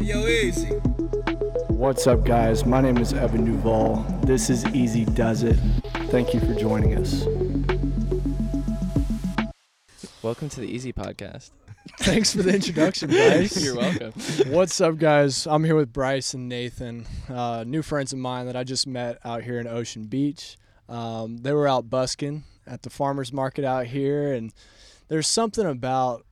Yo, easy. What's up, guys? My name is Evan Duval. This is Easy Does It. Thank you for joining us. Welcome to the Easy Podcast. Thanks for the introduction, Bryce. You're welcome. What's up, guys? I'm here with Bryce and Nathan, uh, new friends of mine that I just met out here in Ocean Beach. Um, they were out busking at the farmers market out here, and there's something about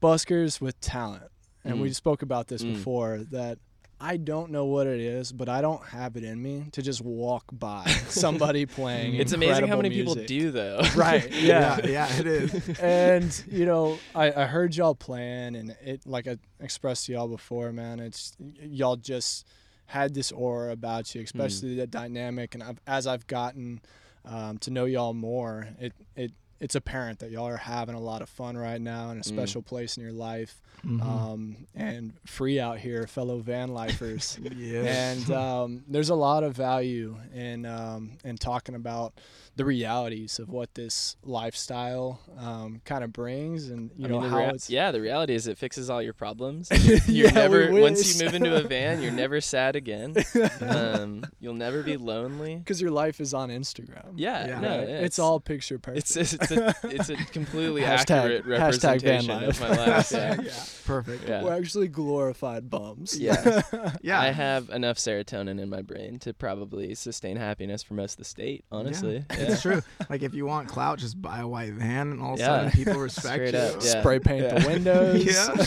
buskers with talent. And we Mm. spoke about this Mm. before that I don't know what it is, but I don't have it in me to just walk by somebody playing. It's amazing how incredible many people do though. Right. Yeah. yeah, it is. and you know, I, I heard y'all playing, and it like I expressed to y'all before, man. It's y'all just had this aura about you, especially the dynamic. And I've, as I've gotten um, to know y'all more, it it it's apparent that y'all are having a lot of fun right now in a special place in your life. Um, and free out here, fellow van lifers. Yes. And um, there's a lot of value in um, in talking about the realities of what this lifestyle um, kind of brings, and you I know mean, how rea- it's yeah, the reality is it fixes all your problems. You're we never once you move into a van, you're never sad again. Um, you'll never be lonely. because your life is on Instagram. Yeah, Yeah. no, Right? yeah, it's, all picture perfect. It's it's a, it's a completely Hashtag- accurate hashtag van representation life. of my life. Yeah. Perfect. Yeah. We're actually glorified bums. Yeah. Yeah. I have enough serotonin in my brain to probably sustain happiness for most of the state. Honestly, Yeah, Yeah. It's true. Like if you want clout, just buy a white van, and all of a Yeah. sudden people respect Straight you. up, yeah. Spray paint Yeah. the windows.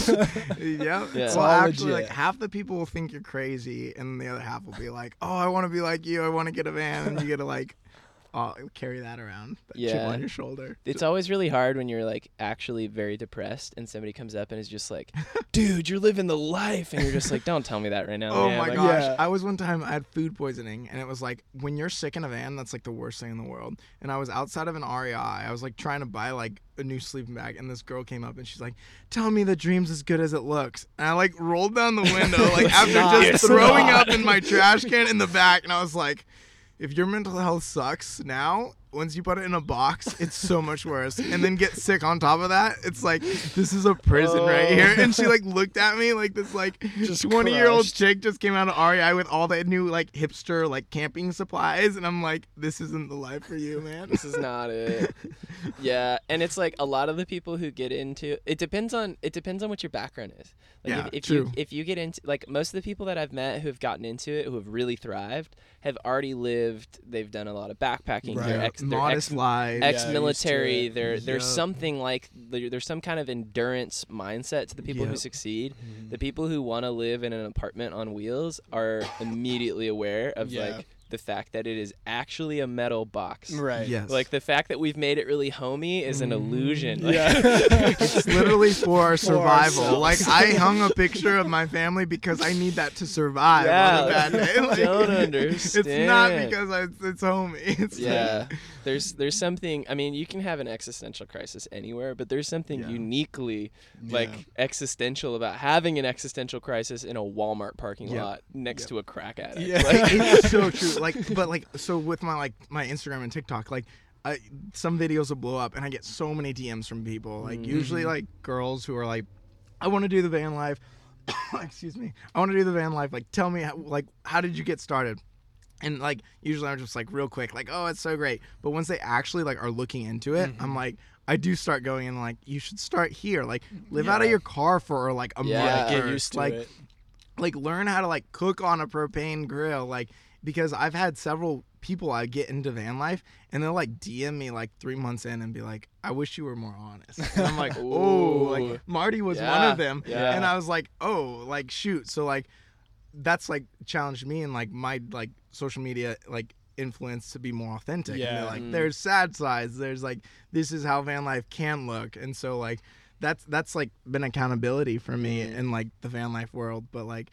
yeah. yeah. Yeah. Well, It's all actually, like legit. half the people will think you're crazy, and the other half will be like, "Oh, I want to be like you. I want to get a van," and you get to like, uh, carry that around, that chip Yeah. on your shoulder. It's always really hard when you're like actually very depressed and somebody comes up and is just like, "Dude, you're living the life," and you're just like, "Don't tell me that right now." Oh man." my Like, gosh. Yeah. I was one time I had food poisoning and it was like when you're sick in a van, that's like the worst thing in the world. And I was outside of an REI. I was like trying to buy like a new sleeping bag and this girl came up and she's like, Tell me the dream's as good as it looks. And I like rolled down the window like after not. just throwing not. up in my trash can in the back and I was like, if your mental health sucks now, once you put it in a box, it's so much worse. And then get sick on top of that, it's like this is a prison right here. Oh. And she like looked at me like this like Just 20 year old chick just came out of REI with all the new like hipster like camping supplies, and I'm like, this isn't the life for you, man. this is not it. Yeah, and it's like a lot of the people who get into it depends on it depends on what your background is. Like Yeah, if, if true. you if you get into like most of the people that I've met who have gotten into it who have really thrived have already lived. They've done a lot of backpacking. They're Right. ex, they're Modest ex, life. Yeah, ex-military. used to there there's Yup. something like there's some kind of endurance mindset to the people who Yup. succeed. Mm-hmm. The people who want to live in an apartment on wheels are immediately aware of Yeah. like the fact that it is actually a metal box. Right. Yes. Like the fact that we've made it really homey is an illusion. Mm, like, Yeah. it's literally for our survival. ourselves. like I hung a picture of my family because I need that to survive Yeah, on a bad day. Like, don't understand. It's not because I, it's homey. It's yeah. There's there's something I mean, you can have an existential crisis anywhere, but there's something Yeah. uniquely like Yeah. existential about having an existential crisis in a Walmart parking Yeah. lot next to a crack addict. Yeah. Like, it's so true. Like, but like, so with my like my Instagram and TikTok, like, I, some videos will blow up, and I get so many DMs from people. Like, Mm-hmm. usually like girls who are like, I want to do the van life. Excuse me. I want to do the van life. Like, tell me, how, like, how did you get started? And like, usually I'm just like real quick, like, oh, it's so great. But once they actually like are looking into it, Mm-hmm. I'm like. I do start going in like you should start here like live out of your car for like a Yeah. month Get used to like it. like learn how to like cook on a propane grill like because I've had several people I get into van life and they'll like DM me like three months in and be like, I wish you were more honest. And I'm like, oh, like Marty was one of them. yeah. And I was like, oh, like shoot. So like that's like challenged me and like my like social media like influence to be more authentic. And Yeah. they're like, Mm. there's sad sides. There's like this is how van life can look. And so like that's that's like been accountability for me Mhm. in like the van life world. But like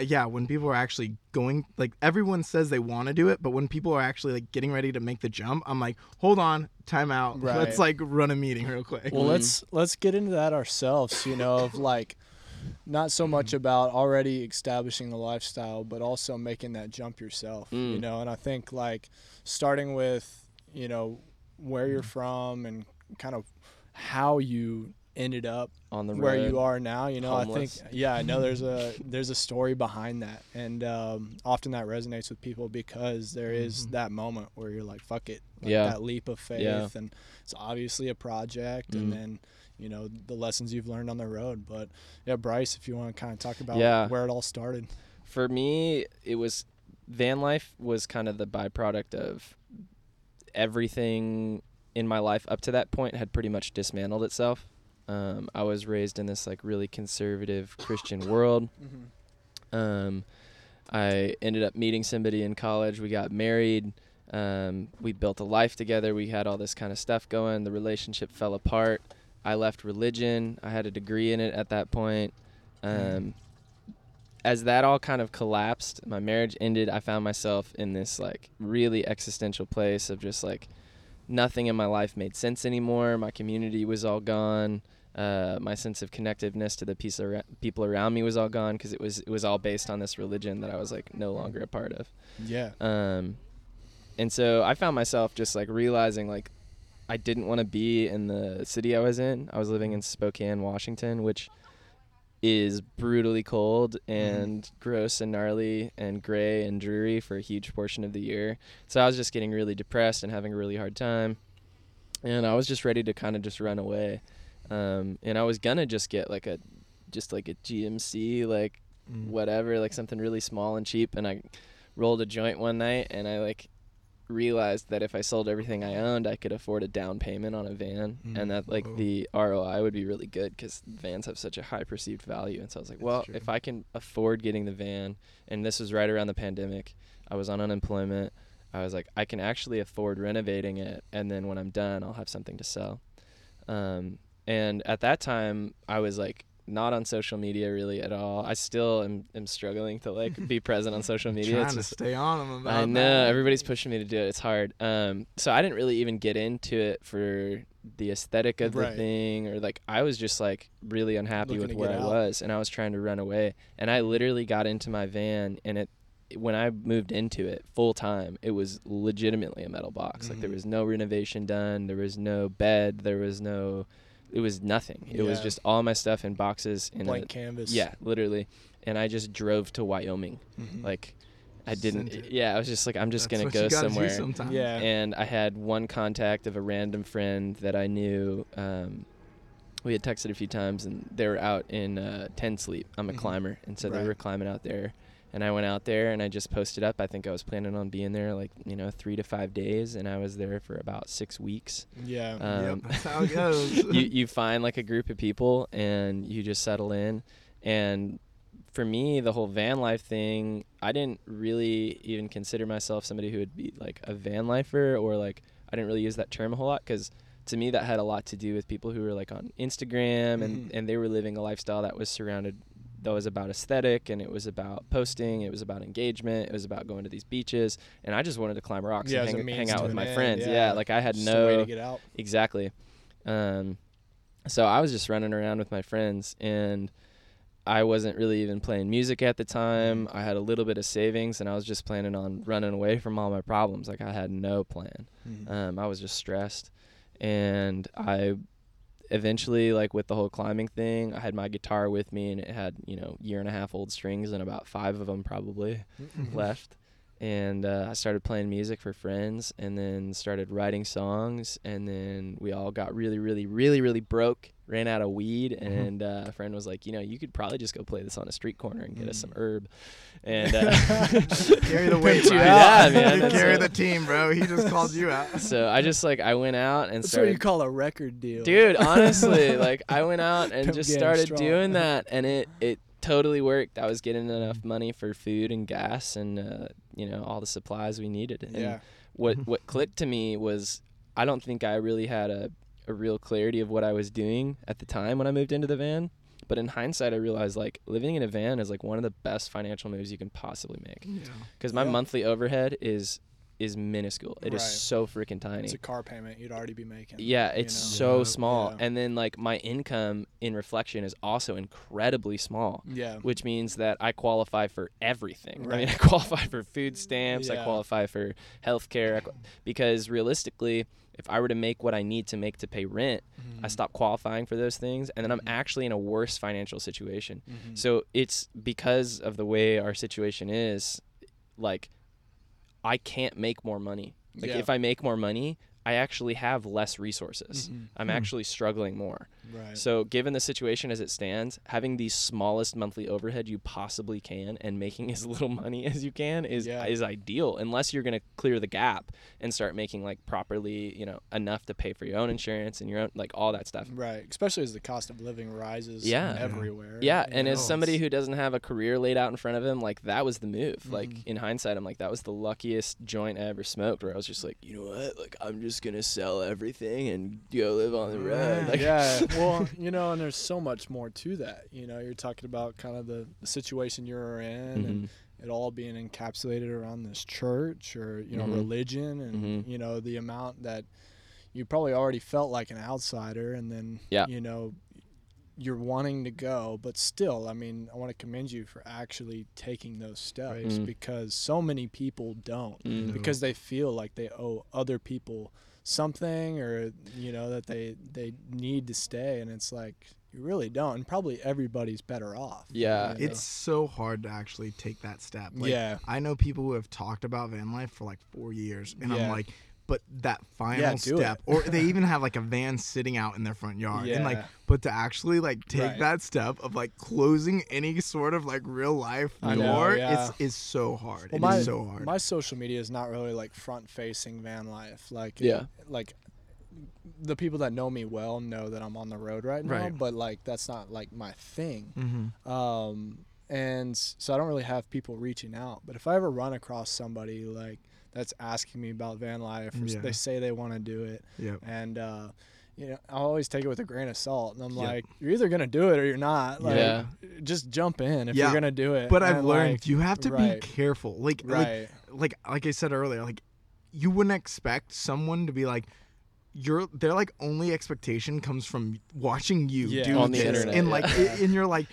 yeah, when people are actually going, like everyone says they want to do it, but when people are actually like getting ready to make the jump, I'm like, hold on, time out. Right. Let's like run a meeting real quick. Well, Mhm. let's let's get into that ourselves. You know, of like not so much about already establishing the lifestyle, but also making that jump yourself. You Mm. know, and I think like starting with you know where you're from and kind of how you ended up on the where road. you are now. You know, homeless. I think yeah, I know there's a there's a story behind that, and um, often that resonates with people because there is Mhm. that moment where you're like, "Fuck it," like Yeah. that leap of faith, Yeah. and it's obviously a project, Mhm. and then you know the lessons you've learned on the road. But yeah, Bryce, if you want to kind of talk about Yeah. where it all started. For me, it was van life was kind of the byproduct of everything in my life up to that point had pretty much dismantled itself. Um, I was raised in this like really conservative Christian world. Um, I ended up meeting somebody in college. We got married. Um, we built a life together. We had all this kind of stuff going. The relationship fell apart. I left religion. I had a degree in it at that point. Um, as that all kind of collapsed, my marriage ended. I found myself in this like really existential place of just like nothing in my life made sense anymore. My community was all gone. Uh, my sense of connectiveness to the piece ar- people around me was all gone because it was it was all based on this religion that I was like no longer a part of. Yeah. Um, and so I found myself just like realizing like I didn't want to be in the city I was in. I was living in Spokane, Washington, which is brutally cold and gross and gnarly and gray and dreary for a huge portion of the year. So I was just getting really depressed and having a really hard time. And I was just ready to kind of just run away. Um, and I was gonna just get like a just like a GMC like Mm. whatever, like something really small and cheap. And I rolled a joint one night, and I like realized that if I sold everything I owned, I could afford a down payment on a van, Mm. and that like Whoa. the ROI would be really good because vans have such a high perceived value. And so I was like, That's well, true. if I can afford getting the van, and this was right around the pandemic, I was on unemployment. I was like, I can actually afford renovating it, and then when I'm done, I'll have something to sell. Um, and at that time, I was like not on social media really at all. I still am, am struggling to like be present on social media. Trying It's to stay on them about I know that. everybody's pushing me to do it. It's hard. Um, so I didn't really even get into it for the aesthetic of the Right. thing, or like I was just like really unhappy Looking with where I out. was, and I was trying to run away. And I literally got into my van, and it when I moved into it full time, it was legitimately a metal box. Like there Mhm. was no renovation done. There was no bed. There was no. It was nothing. It was just all my stuff in boxes in Blank a canvas. yeah, literally. And I just drove to Wyoming. Mhm. Like I didn't. Yeah, I was just like, I'm just That's gonna go you gotta do somewhere. sometimes. Yeah. And I had one contact of a random friend that I knew. Um, we had texted a few times, and they were out in uh, Ten Sleep. I'm a Mhm. climber, and so Right. they were climbing out there. And I went out there, and I just posted up. I think I was planning on being there like you know three to five days, and I was there for about six weeks. Yeah. Um, yep, that's how it goes. you you find like a group of people and you just settle in and for me the whole van life thing i didn't really even consider myself somebody who would be like a van lifer or like i didn't really use that term a whole lot because to me that had a lot to do with people who were like on instagram and, Mhm. and they were living a lifestyle that was surrounded that was about aesthetic and it was about posting it was about engagement it was about going to these beaches and i just wanted to climb rocks Yeah, and hang, hang out with my end, friends yeah. yeah like i had Just a way no to get out. Exactly. Um, so I was just running around with my friends, and I wasn't really even playing music at the time. I had a little bit of savings, and I was just planning on running away from all my problems. Like I had no plan. Mhm. Um, I was just stressed, and I eventually, like with the whole climbing thing, I had my guitar with me, and it had you know year and a half old strings and about five of them probably Mm-hmm. left. and uh, I started playing music for friends, and then started writing songs, and then we all got really, really, really, really broke. Ran out of weed, Mm-hmm. and uh, a friend was like, you know, you could probably just go play this on a street corner and get us Mm. some herb, and uh, Carry the weight, you out. Yeah, man, You carry it. the team, bro. He just called you out. so I just like I went out and That's what started you call a record deal. dude honestly like i went out and Pimp just started strong. doing that and it it totally worked i was getting enough money for food and gas and uh, you know all the supplies we needed and Yeah. what what clicked to me was i don't think i really had a, a real clarity of what i was doing at the time when i moved into the van but in hindsight i realized like living in a van is like one of the best financial moves you can possibly make because my Yeah. monthly overhead is is minuscule It is Right. so freaking tiny It's a car payment you'd already be making. yeah, you it's know? so Yeah. small. Yeah. And then like my income in reflection is also incredibly small, Yeah. which means that I qualify for everything. I mean, Right. I qualify for food stamps, Yeah. I qualify for health care because realistically, if I were to make what I need to make to pay rent, Mm-hmm. I stop qualifying for those things and then I'm actually in a worse financial situation. Mm-hmm. So it's because of the way our situation is like I can't make more money. Like Yeah. if I make more money, I actually have less resources. Mhm. I'm actually struggling more. Right. So, given the situation as it stands, having the smallest monthly overhead you possibly can and making as little money as you can is Yeah. is ideal. Unless you're going to clear the gap and start making like properly, you know, enough to pay for your own insurance and your own like all that stuff. Right. Especially as the cost of living rises Yeah. everywhere. Yeah, and as somebody who doesn't have a career laid out in front of him, like that was the move. Like Mhm. in hindsight, I'm like that was the luckiest joint I ever smoked. Where I was just like, you know what, like I'm just gonna sell everything and go live on the road. Like, yeah. Well, you know, and there's so much more to that. You know, you're talking about kind of the, the situation you're in and Mhm. it all being encapsulated around this church or, you know, Mhm. religion and, Mhm. you know, the amount that you probably already felt like an outsider and then, Yeah. you know, you're wanting to go, but still, I mean, I want to commend you for actually taking those steps Mm. because so many people don't Mm. because they feel like they owe other people something or you know that they they need to stay and it's like you really don't and probably everybody's better off Yeah. you know? It's so hard to actually take that step. Like, Yeah. I know people who have talked about van life for like four years, and I'm like, but that final Yeah, step, it. or they even have like a van sitting out in their front yard, and like, but to actually like take Right. that step of like closing any sort of like real life I door, know, yeah. it's is so hard. well, It is my, so hard. my social media is not really like front facing van life like Yeah. like the people that know me well know that I'm on the road right now Right. but like that's not like my thing mm-hmm. um, and so I don't really have people reaching out. But if I ever run across somebody like that's asking me about van life, or Yeah. they say they want to do it, Yep. and uh, you know, I always take it with a grain of salt, and I'm Yep. like, you're either gonna do it or you're not. Like, Yeah. just jump in if Yeah. you're gonna do it. But I've And, learned like, you have to right. be careful. Like, right, like, like, like I said earlier, like, you wouldn't expect someone to be like, your their like only expectation comes from watching you Yeah. do On the internet, and yeah. like, it- and you're like.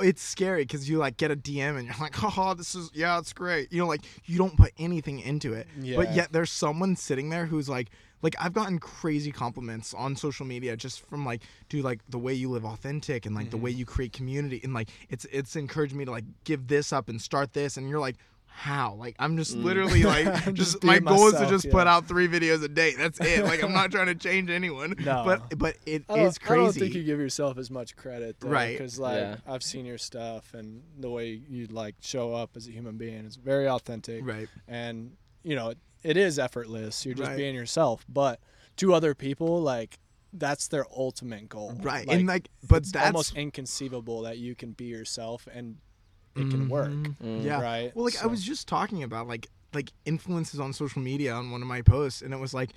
It's scary because you like get a DM and you're like, "Oh, this is yeah, it's great." You know, like you don't put anything into it, but yet there's someone sitting there who's like, like I've gotten crazy compliments on social media just from like, dude, like the way you live authentic and like the way Mm-hmm. you create community and like it's it's encouraged me to like give this up and start this and you're like. How? Like I'm just literally like Mm. Just, just my being goal is to myself, just put out three videos a day. That's it. Like I'm not trying to change anyone. No. But but it is crazy. I don't think you give yourself as much credit, Right. Because like Yeah. I've seen your stuff and the way you like show up as a human being is very authentic. right. and you know it, it is effortless you're just Right. being yourself but to other people like that's their ultimate goal Right. and like but it's that's almost inconceivable that you can be yourself and it can work Mhm. Mm. Yeah. right Well, like I was just talking about like like influences on social media on one of my posts, and it was like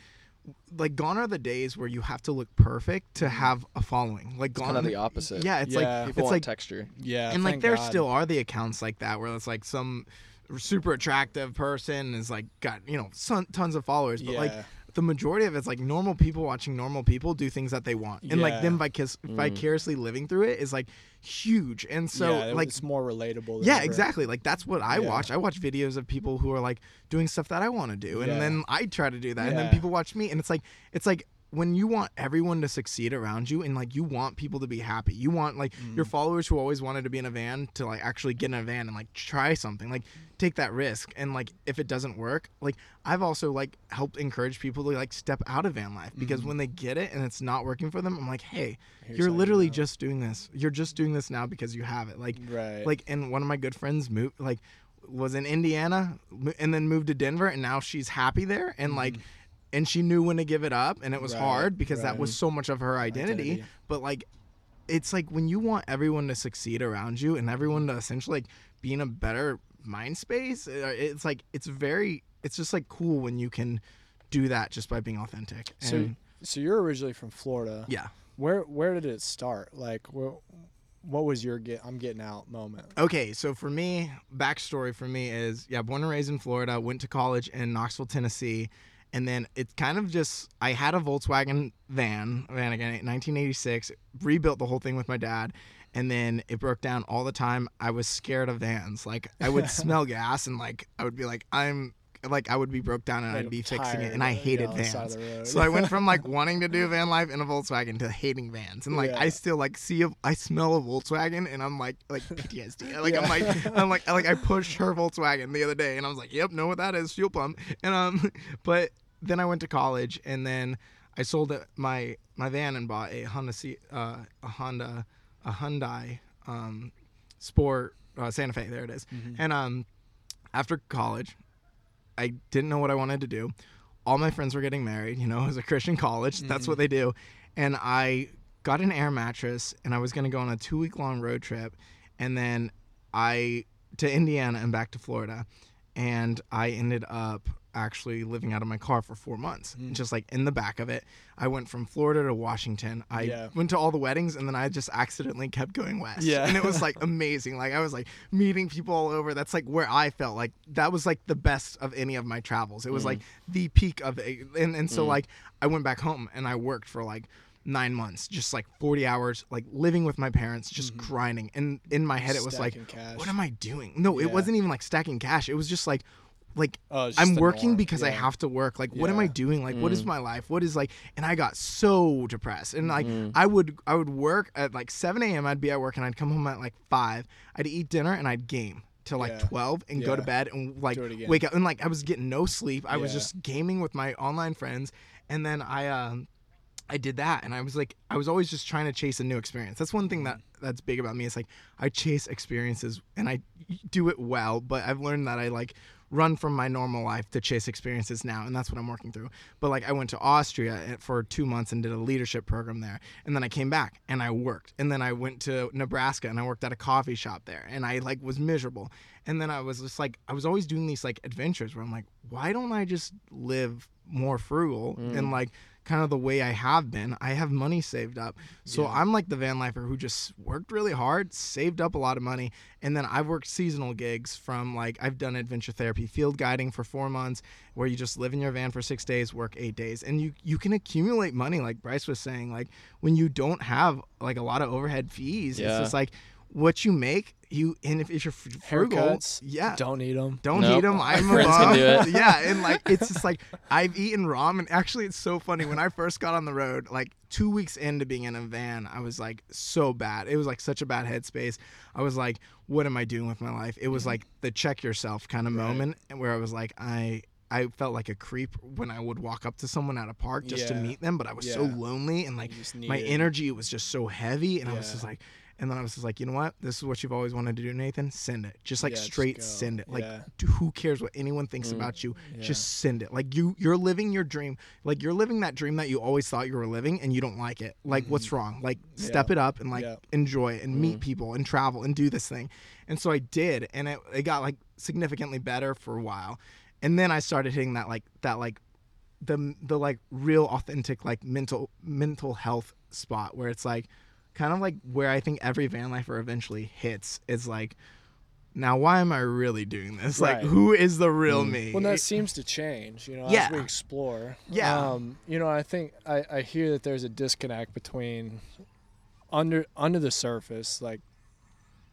like gone are the days where you have to look perfect to have a following. Like gone kind of are the opposite. Yeah, it's Yeah. like People it's want like texture. yeah and like there God. still are the accounts like that where it's like some super attractive person is like got you know son, tons of followers, but like Yeah. The majority of it's like normal people watching normal people do things that they want, and like Yeah. them vic- mm. vicariously living through it is like huge. And so yeah, it- like it's more relatable than yeah, ever. exactly. Like that's what I Yeah. watch. I watch videos of people who are like doing stuff that I want to do, and Yeah. then I try to do that, and then people watch me, and it's like it's like when you want everyone to succeed around you and like you want people to be happy you want like your mm. followers who always wanted to be in a van to like actually get in a van and like try something like take that risk and like if it doesn't work like i've also like helped encourage people to like step out of van life because mm. when they get it and it's not working for them i'm like hey Here's you're how you literally know. just doing this. You're just doing this now because you have it. Like Right. like and one of my good friends moved like was in indiana and then moved to denver and now she's happy there and like mm. And she knew when to give it up and it was. Right, hard because that was so much of her identity, Identity. but like it's like when you want everyone to succeed around you and everyone to essentially like be in a better mind space uh, it's like it's very it's just like cool when you can do that just by being authentic so, so you're originally from Florida. yeah Where where did it start? Like, where, what was your get? I'm getting out moment. Okay, so for me, backstory for me is yeah, born and raised in Florida, went to college in Knoxville, Tennessee, and then it's kind of just I had a Volkswagen van, van again, 1986, rebuilt the whole thing with my dad, and then it broke down all the time. I was scared of vans. Like I would smell gas and like I would be like I'm like I would be broke down and Like, I'd be fixing it, and I hated know, on the side of vans. So I went from like wanting to do van life in a Volkswagen to hating vans, and like Yeah. I still like see a, I smell a Volkswagen, and I'm like like PTSD. Like I'm like I'm like like I pushed her Volkswagen the other day, and I was like, yep, know what that is, fuel pump. And um, but then I went to college, and then I sold my my van and bought a Honda C, uh, a Honda a Hyundai um, Sport uh, Santa Fe. There it is. And um, after college, I didn't know what I wanted to do. All my friends were getting married. You know, it was a Christian college. That's what they do. And I got an air mattress, and I was going to go on a two week long road trip, and then I to Indiana and back to Florida, and I ended up actually living out of my car for four months, mm. just like in the back of it. I went from Florida to Washington. I Yeah. went to all the weddings, and then I just accidentally kept going west. Yeah. and it was like amazing. Like I was like meeting people all over. That's like where I felt like that was like the best of any of my travels. It was mm. like the peak of it. And and so mm. like I went back home and I worked for like nine months, just like forty hours, like living with my parents, just mm-hmm. grinding. And in my head it was like, cash. what am I doing? No, it wasn't even like stacking cash. It was just like like Oh, I'm working because I have to work. Like, what am I doing? Like, what is mm. my life? What is like? And I got so depressed. And like, mm. I would I would work at like 7 a.m. I'd be at work and I'd come home at like five. I'd eat dinner and I'd game till like Yeah. 12 and go to bed and like Do it again. wake up and like I was getting no sleep. I was just gaming with my online friends. And then I um I did that and I was like I was always just trying to chase a new experience. That's one thing mm. that that's big about me. It's like I chase experiences and I do it well, but I've learned that I like run from my normal life to chase experiences now and that's what I'm working through. But like I went to Austria eh, for 2 months and did a leadership program there. And then I came back and I worked. And then I went to Nebraska and I worked at a coffee shop there and I like was miserable. And then I was just like I was always doing these like adventures where I'm like why don't I just live more frugal and like kind of the way I have been. I have money saved up. So I'm like the van lifer who just worked really hard, saved up a lot of money, and then I've worked seasonal gigs from like I've done adventure therapy, field guiding for 4 months where you just live in your van for 6 days, work 8 days. And you you can accumulate money like Bryce was saying like when you don't have like a lot of overhead fees. It's just like what you make, you and if, if you're frugal, Haircuts. yeah, Don't eat them. don't Nope. eat them. I'm a can above. do it. Yeah, and like it's just like I've eaten ramen. Actually, it's so funny. When I first got on the road, like two weeks into being in a van, I was like so bad. It was like such a bad headspace. I was like, what am I doing with my life? It was mm-hmm. like the check yourself kind of moment, and where I was like, I. I felt like a creep when I would walk up to someone at a park just to meet them, but I was so lonely and like my energy was just so heavy, and I was just like, and then I was just like, you know what? This is what you've always wanted to do, Nathan. Send it, just like Yeah, straight go. send it. Like, Yeah. d- who cares what anyone thinks mm, about you? Just send it. Like you, you're living your dream. Like you're living that dream that you always thought you were living, and you don't like it. Like what's mm-hmm. wrong? Like step Yeah. it up and like Yeah. enjoy it and meet mm-hmm. people and travel and do this thing. And so I did, and it, it got like significantly better for a while, and then I started hitting that like that like the the like real authentic like mental mental health spot where it's like kind of like where I think every van lifer eventually hits is like now why am I really doing this? Like who is the real me? Well, that seems to change, you know, Yeah. as we explore. Yeah. Um, you know, I think I, I hear that there's a disconnect between under under the surface, like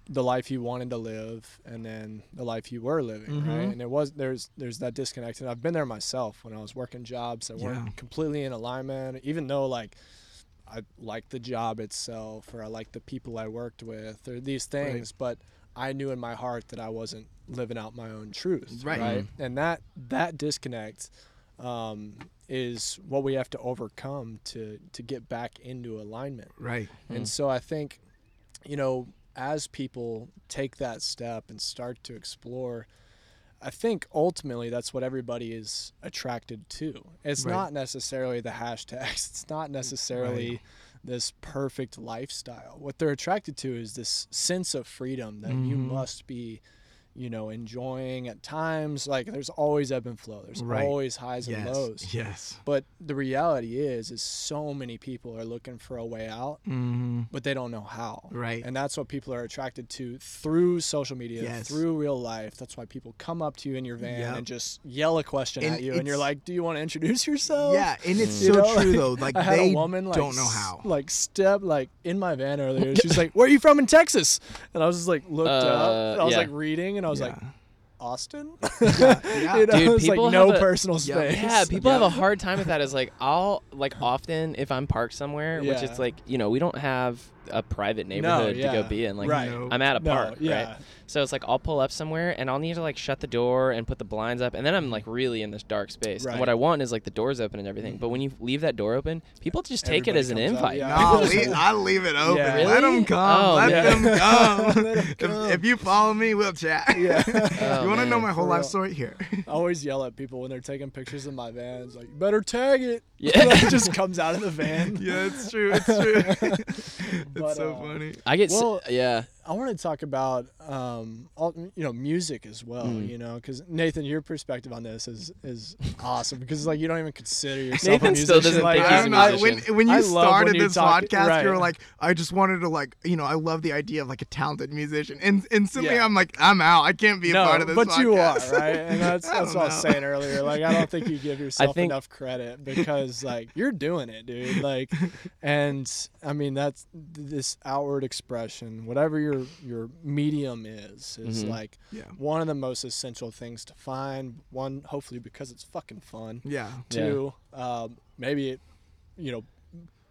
the life you wanted to live and then the life you were living right Mhm. and it was there's there's that disconnect and i've been there myself when i was working jobs that weren't completely in alignment even though like i like the job itself or i like the people i worked with or these things but i knew in my heart that i wasn't living out my own truth Right. right? And that that disconnect um, is what we have to overcome to to get back into alignment. Right. and so I think, you know, as people take that step and start to explore, I think ultimately that's what everybody is attracted to. It's Right. not necessarily the hashtags, it's not necessarily Right. this perfect lifestyle. What they're attracted to is this sense of freedom that you Mhm. must be. You know, enjoying at times, like there's always ebb and flow. There's Right. always highs and lows. Yes. But the reality is, is so many people are looking for a way out Mm-hmm. but they don't know how. Right. And that's what people are attracted to through social media, Yes. through real life. That's why people come up to you in your van Yep. and just yell a question And at you, and you're like, "Do you want to introduce yourself?" Yeah, and it's You so know, true like, though. Like I had they a woman like don't know s- how. like step like in my van earlier. She's like, "Where are you from in Texas?" And I was just like looked Uh, up. And I was yeah. like reading, and I was Yeah. like, "Austin." yeah, yeah. you know, Dude, it's like no a- personal space. Yeah, people have a hard time with that. Is like I'll like often if I'm parked somewhere, which Yeah. it's like you know we don't have a private neighborhood to yeah. go be in. Like Right. No. I'm at a No, park, yeah. right? So it's like I'll pull up somewhere and I'll need to like shut the door and put the blinds up, and then I'm like really in this dark space. Right. And what I want is like the doors open and everything. But when you leave that door open, people just take it as an invite. yeah. No, Just- we, I leave it open. Yeah. Let them come. Oh, Let yeah. them come. Let 'em If- come. If, you follow me, we'll chat. Yeah. Oh, you want to know my whole life story here? I always yell at people when they're taking pictures of my vans, like, "You better tag it." Yeah. it just comes out of the van. yeah, it's true. It's true. it's But, so uh, funny. I get s- yeah. I want to talk about, um, all, you know, music as well. Mm. You know, because Nathan, your perspective on this is is awesome because like you don't even consider yourself Nathan a still musician. doesn't like, think he's a I- when, musician. when you I love when started this talk- podcast, you were like, I just wanted to like, you know, I love the idea of like a talented musician. And instantly Yeah. I'm like, I'm out. I can't be a no, part of this but you are right, and that's that's what I was saying earlier. Like, I don't think you give yourself think- enough credit because like you're doing it, dude. Like, and I mean that's this outward expression, whatever your your medium is, is Mhm. like Yeah. one of the most essential things to find. One, hopefully because it's fucking fun. Yeah. Two, um, maybe it, you know,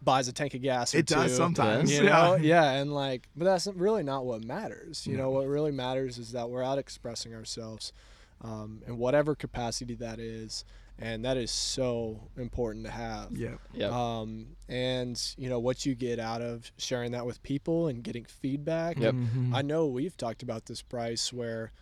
buys a tank of gas. Or It does sometimes. You yeah. know, yeah, and like, but that's really not what matters. You know, what really matters is that we're out expressing ourselves, um, in whatever capacity that is, and that is so important to have. Yeah. Yeah. Um, and you know what you get out of sharing that with people and getting feedback. Yep. Mhm. I know we've talked about this, Bryce, where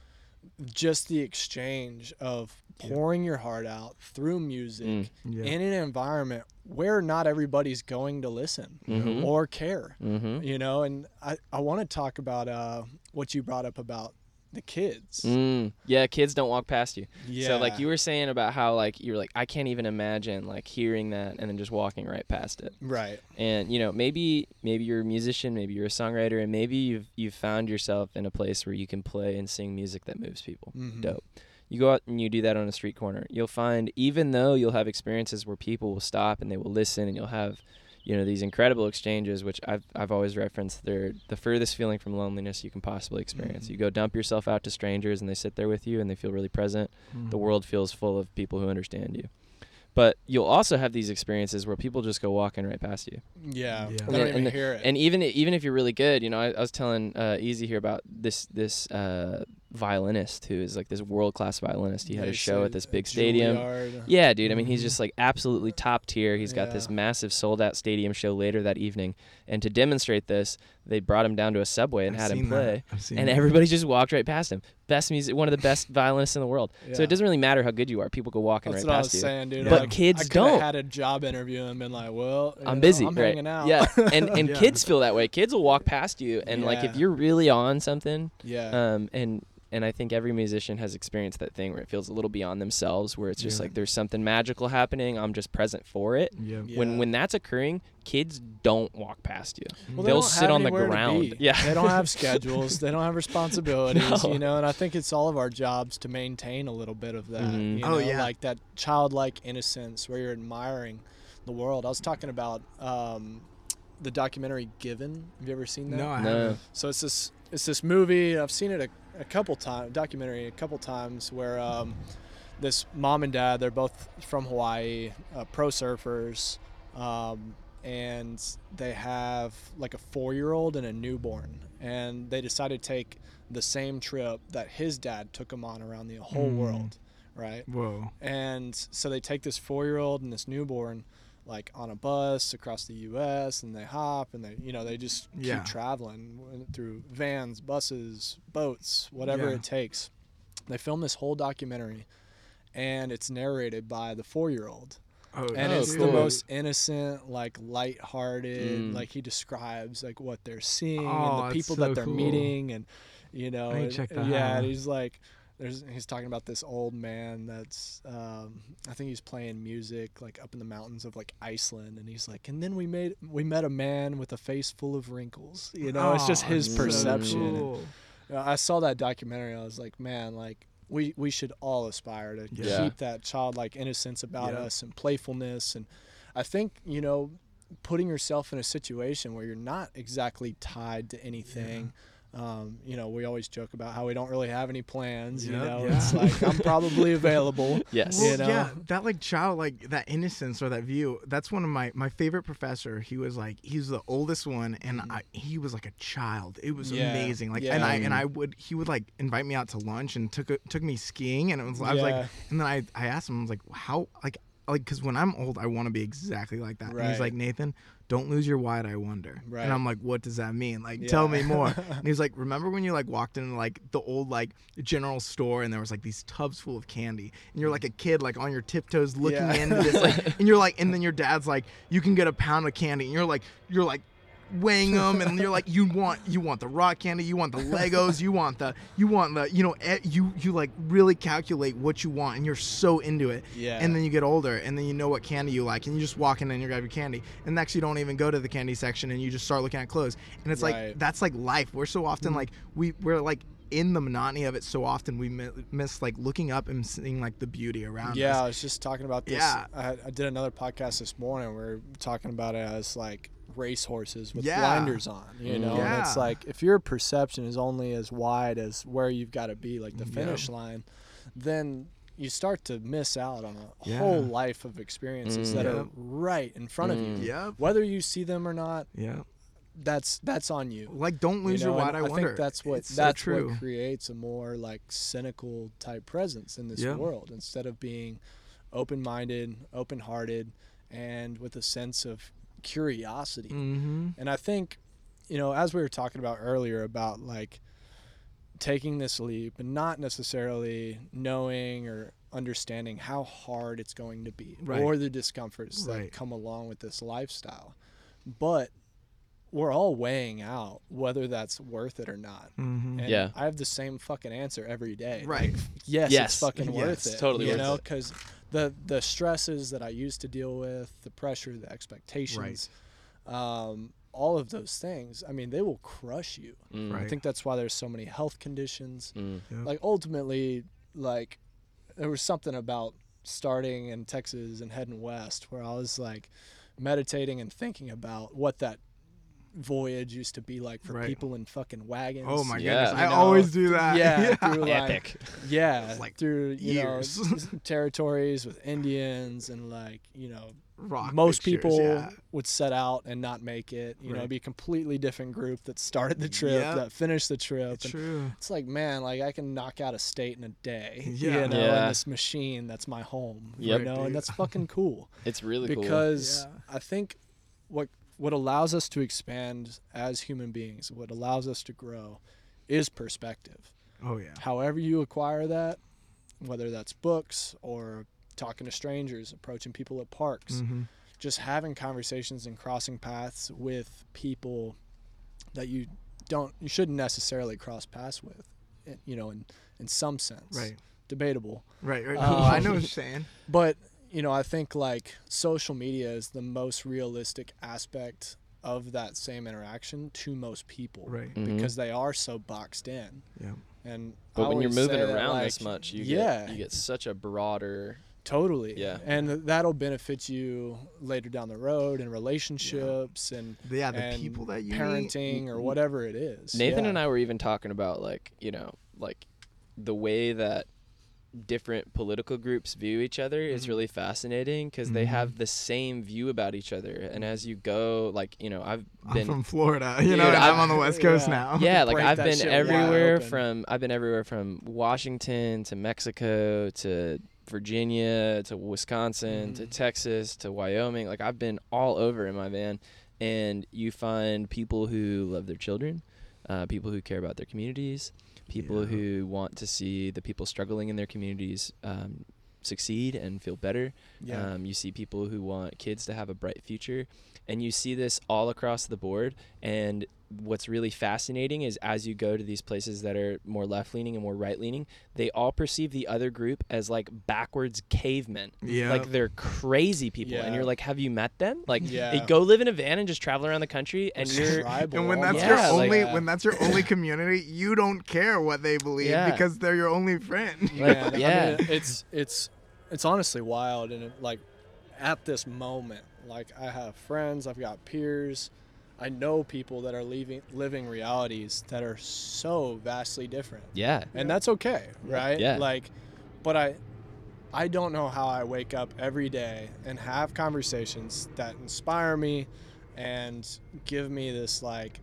just the exchange of pouring your heart out through music Mm. Yeah. in an environment where not everybody's going to listen Mhm. or care, Mm-hmm. you know. And I, I want to talk about uh, what you brought up about the kids. Mm, yeah, kids don't walk past you. Yeah. So like you were saying about how like you're like I can't even imagine like hearing that and then just walking right past it. Right. And you know maybe maybe you're a musician, maybe you're a songwriter, and maybe you've you've found yourself in a place where you can play and sing music that moves people. Mhm. Dope. You go out and you do that on a street corner. You'll find even though you'll have experiences where people will stop and they will listen, and you'll have you know these incredible exchanges which I've I've always referenced they're the furthest feeling from loneliness you can possibly experience. Mhm. You go dump yourself out to strangers and they sit there with you and they feel really present the Mhm. world feels full of people who understand you. But you'll also have these experiences where people just go walking right past you. Yeah. Yeah. And- don't even and- hear it. And even even if you're really good, you know, I, I was telling uh, Easy here about this this uh, violinist who is like this world class violinist. He had a show at this big stadium. Juilliard. Yeah, dude. I mean, he's Mhm. just like absolutely top tier. He's got this massive sold out stadium show later that evening. And to demonstrate this, they brought him down to a subway and I've had him play. And that. everybody just walked right past him. Best music, one of the best violinists in the world. So it doesn't really matter how good you are. People go walking That's right what I was past you. saying, dude. But Like, kids I don't. I had a job interview and been like, well, I'm know, busy, I'm right? hanging out. Yeah, and and Yeah. kids feel that way. Kids will walk past you, and like if you're really on something, yeah. um, and and I think every musician has experienced that thing where it feels a little beyond themselves, where it's just Yeah. like there's something magical happening. I'm just present for it. Yeah. Yeah. When when that's occurring, kids don't walk past you. Well, they They'll don't sit on the ground. Yeah. they don't have schedules. They don't have responsibilities. No. You know, and I think it's all of our jobs to maintain a little bit of that. Mhm. You Oh, know, yeah. like that childlike innocence where you're admiring the world. I was talking about um, the documentary Given. Have you ever seen that? No, I No. haven't. So it's this it's this movie. I've seen it a, a couple times, documentary a couple times where um, this mom and dad they're both from Hawaii, uh, pro surfers, um, and they have like a four year old and a newborn, and they decided to take the same trip that his dad took him on around the whole Mm. world, right? Whoa. And so they take this four year old and this newborn like on a bus across the US and they hop and they you know they just keep Yeah. traveling through vans, buses, boats, whatever Yeah. it takes. They film this whole documentary and it's narrated by the 4-year-old. Oh, And Oh, it's the most innocent, like light-hearted, Mm. like he describes like what they're seeing Oh, and the people so that they're cool. meeting and you know I need to and- check that yeah, out. and he's like there's he's talking about this old man that's um, I think he's playing music like up in the mountains of like Iceland and he's like and then we made we met a man with a face full of wrinkles. You know it's just his that's so perception. and, you know, I saw that documentary I was like man like we we should all aspire to Yeah. keep that childlike innocence about Yeah. us and playfulness. And I think you know putting yourself in a situation where you're not exactly tied to anything um, you know, we always joke about how we don't really have any plans. You know, yeah. it's like I'm probably available. Yes. You know? yeah, that like child, like that innocence or that view. That's one of my my favorite professor. He was like he's the oldest one, and I, he was like a child. It was Mm-hmm. Yeah, amazing. Like, yeah. and I and I would he would like invite me out to lunch and took a, took me skiing, and it was I was like, and then I I asked him I was like how like like because when I'm old I want to be exactly like that. And he's like Nathan. Don't lose your wide eye wonder. Right. And I'm like, what does that mean? Like, tell me more. and he's like, remember when you like walked in like the old like general store and there was like these tubs full of candy and you're like a kid like on your tiptoes looking Yeah. into this like and you're like and then your dad's like you can get a pound of candy and you're like you're like weighing them and you're like you want you want the rock candy you want the legos you want the you want the you know eh, you you like really calculate what you want and you're so into it Yeah. and then you get older and then you know what candy you like and you just walk in and you grab your candy and next you don't even go to the candy section and you just start looking at clothes and it's Right. like that's like life we're so often like we we're like in the monotony of it so often we miss like looking up and seeing like the beauty around Yeah, I was just talking about this. Yeah. I, I did another podcast this morning. We are talking about it as like race horses with Yeah. blinders on, you know. And it's like if your perception is only as wide as where you've got to be, like the Yeah. finish line, then you start to miss out on a Yeah. whole life of experiences Mm. that Yep. are right in front of you. Mm. Yep. Whether you see them or not, yeah that's that's on you. like don't lose you know, your and wide eye I wonder think that's what It's so that's true what creates a more like cynical type presence in this Yeah. world instead of being open-minded, open-hearted, and with a sense of curiosity. mm-hmm And I think, you know, as we were talking about earlier about like taking this leap and not necessarily knowing or understanding how hard it's going to be Right. or the discomforts Right. that come along with this lifestyle. But we're all weighing out whether that's worth it or not. mm-hmm And Yeah. I have the same fucking answer every day. right Yes, Yes. it's fucking worth it. totally you worth know, it. because the the stresses that I used to deal with, the pressure, the expectations, um, all of those things. I mean, they will crush you. Mm. Right. I think that's why there's so many health conditions. Mm. Yep. Like ultimately, like there was something about starting in Texas and heading west where I was like meditating and thinking about what that voyage used to be like for Right. people in fucking wagons. oh my Yeah. goodness i know, always do that Yeah, through like Epic. yeah, Like, through you years. know territories with Indians and like you know Rock most pictures, people yeah. would set out and not make it. You know, it'd be a completely different group that started the trip, Yep. that finished the trip. It's and true it's like, man, like I can knock out a state in a day. Yeah. You know, Yeah. in this machine that's my home. Yep. You know, Dude. and that's fucking cool. It's really cool. because Yeah. I think what what allows us to expand as human beings, what allows us to grow, is perspective. oh yeah However you acquire that, whether that's books or talking to strangers, approaching people at parks, mm-hmm. just having conversations and crossing paths with people that you don't you shouldn't necessarily cross paths with eh, you know in in some sense right debatable right, right. Um, i know what you're saying but you know i think like social media is the most realistic aspect of that same interaction to most people right Mhm. because they are so boxed in yeah and But I when you're moving around like, this much, you yeah get you get such a broader Totally. Yeah. And that'll benefit you later down the road in relationships and Yeah, the and people that you meet. parenting or whatever it is. Nathan Yeah. and I were even talking about like you know like the way that different political groups view each other is Mm-hmm. really fascinating because they have the same view about each other and as you go like you know I've I'm been from Florida, you know, Dude, and I'm I- on the West Coast Yeah. now. yeah like I've been everywhere from I've been everywhere from Washington to Mexico to Virginia to Wisconsin to Mhm. Texas to Wyoming like I've been all over in my van and you find people who love their children uh, people who care about their communities people Yeah. who want to see the people struggling in their communities um, succeed and feel better Yeah. um, you see people who want kids to have a bright future, and you see this all across the board. And what's really fascinating is as you go to these places that are more left leaning and more right leaning, they all perceive the other group as like backwards cavemen. Yeah. Like they're crazy people. Yeah. And you're like, have you met them? Like, Yeah. they go live in a van and just travel around the country, and It's you're. tribal And when that's Yeah, your almost. like- only Yeah. when that's your only community, you don't care what they believe Yeah. because they're your only friend. Like, Man, I yeah. mean, it's it's it's honestly wild, and it, like at this moment, like I have friends, I've got peers, I know people that are leaving living realities that are so vastly different, yeah. and that's okay, right? Yeah. Like, but I. I don't know how I wake up every day and have conversations that inspire me and give me this like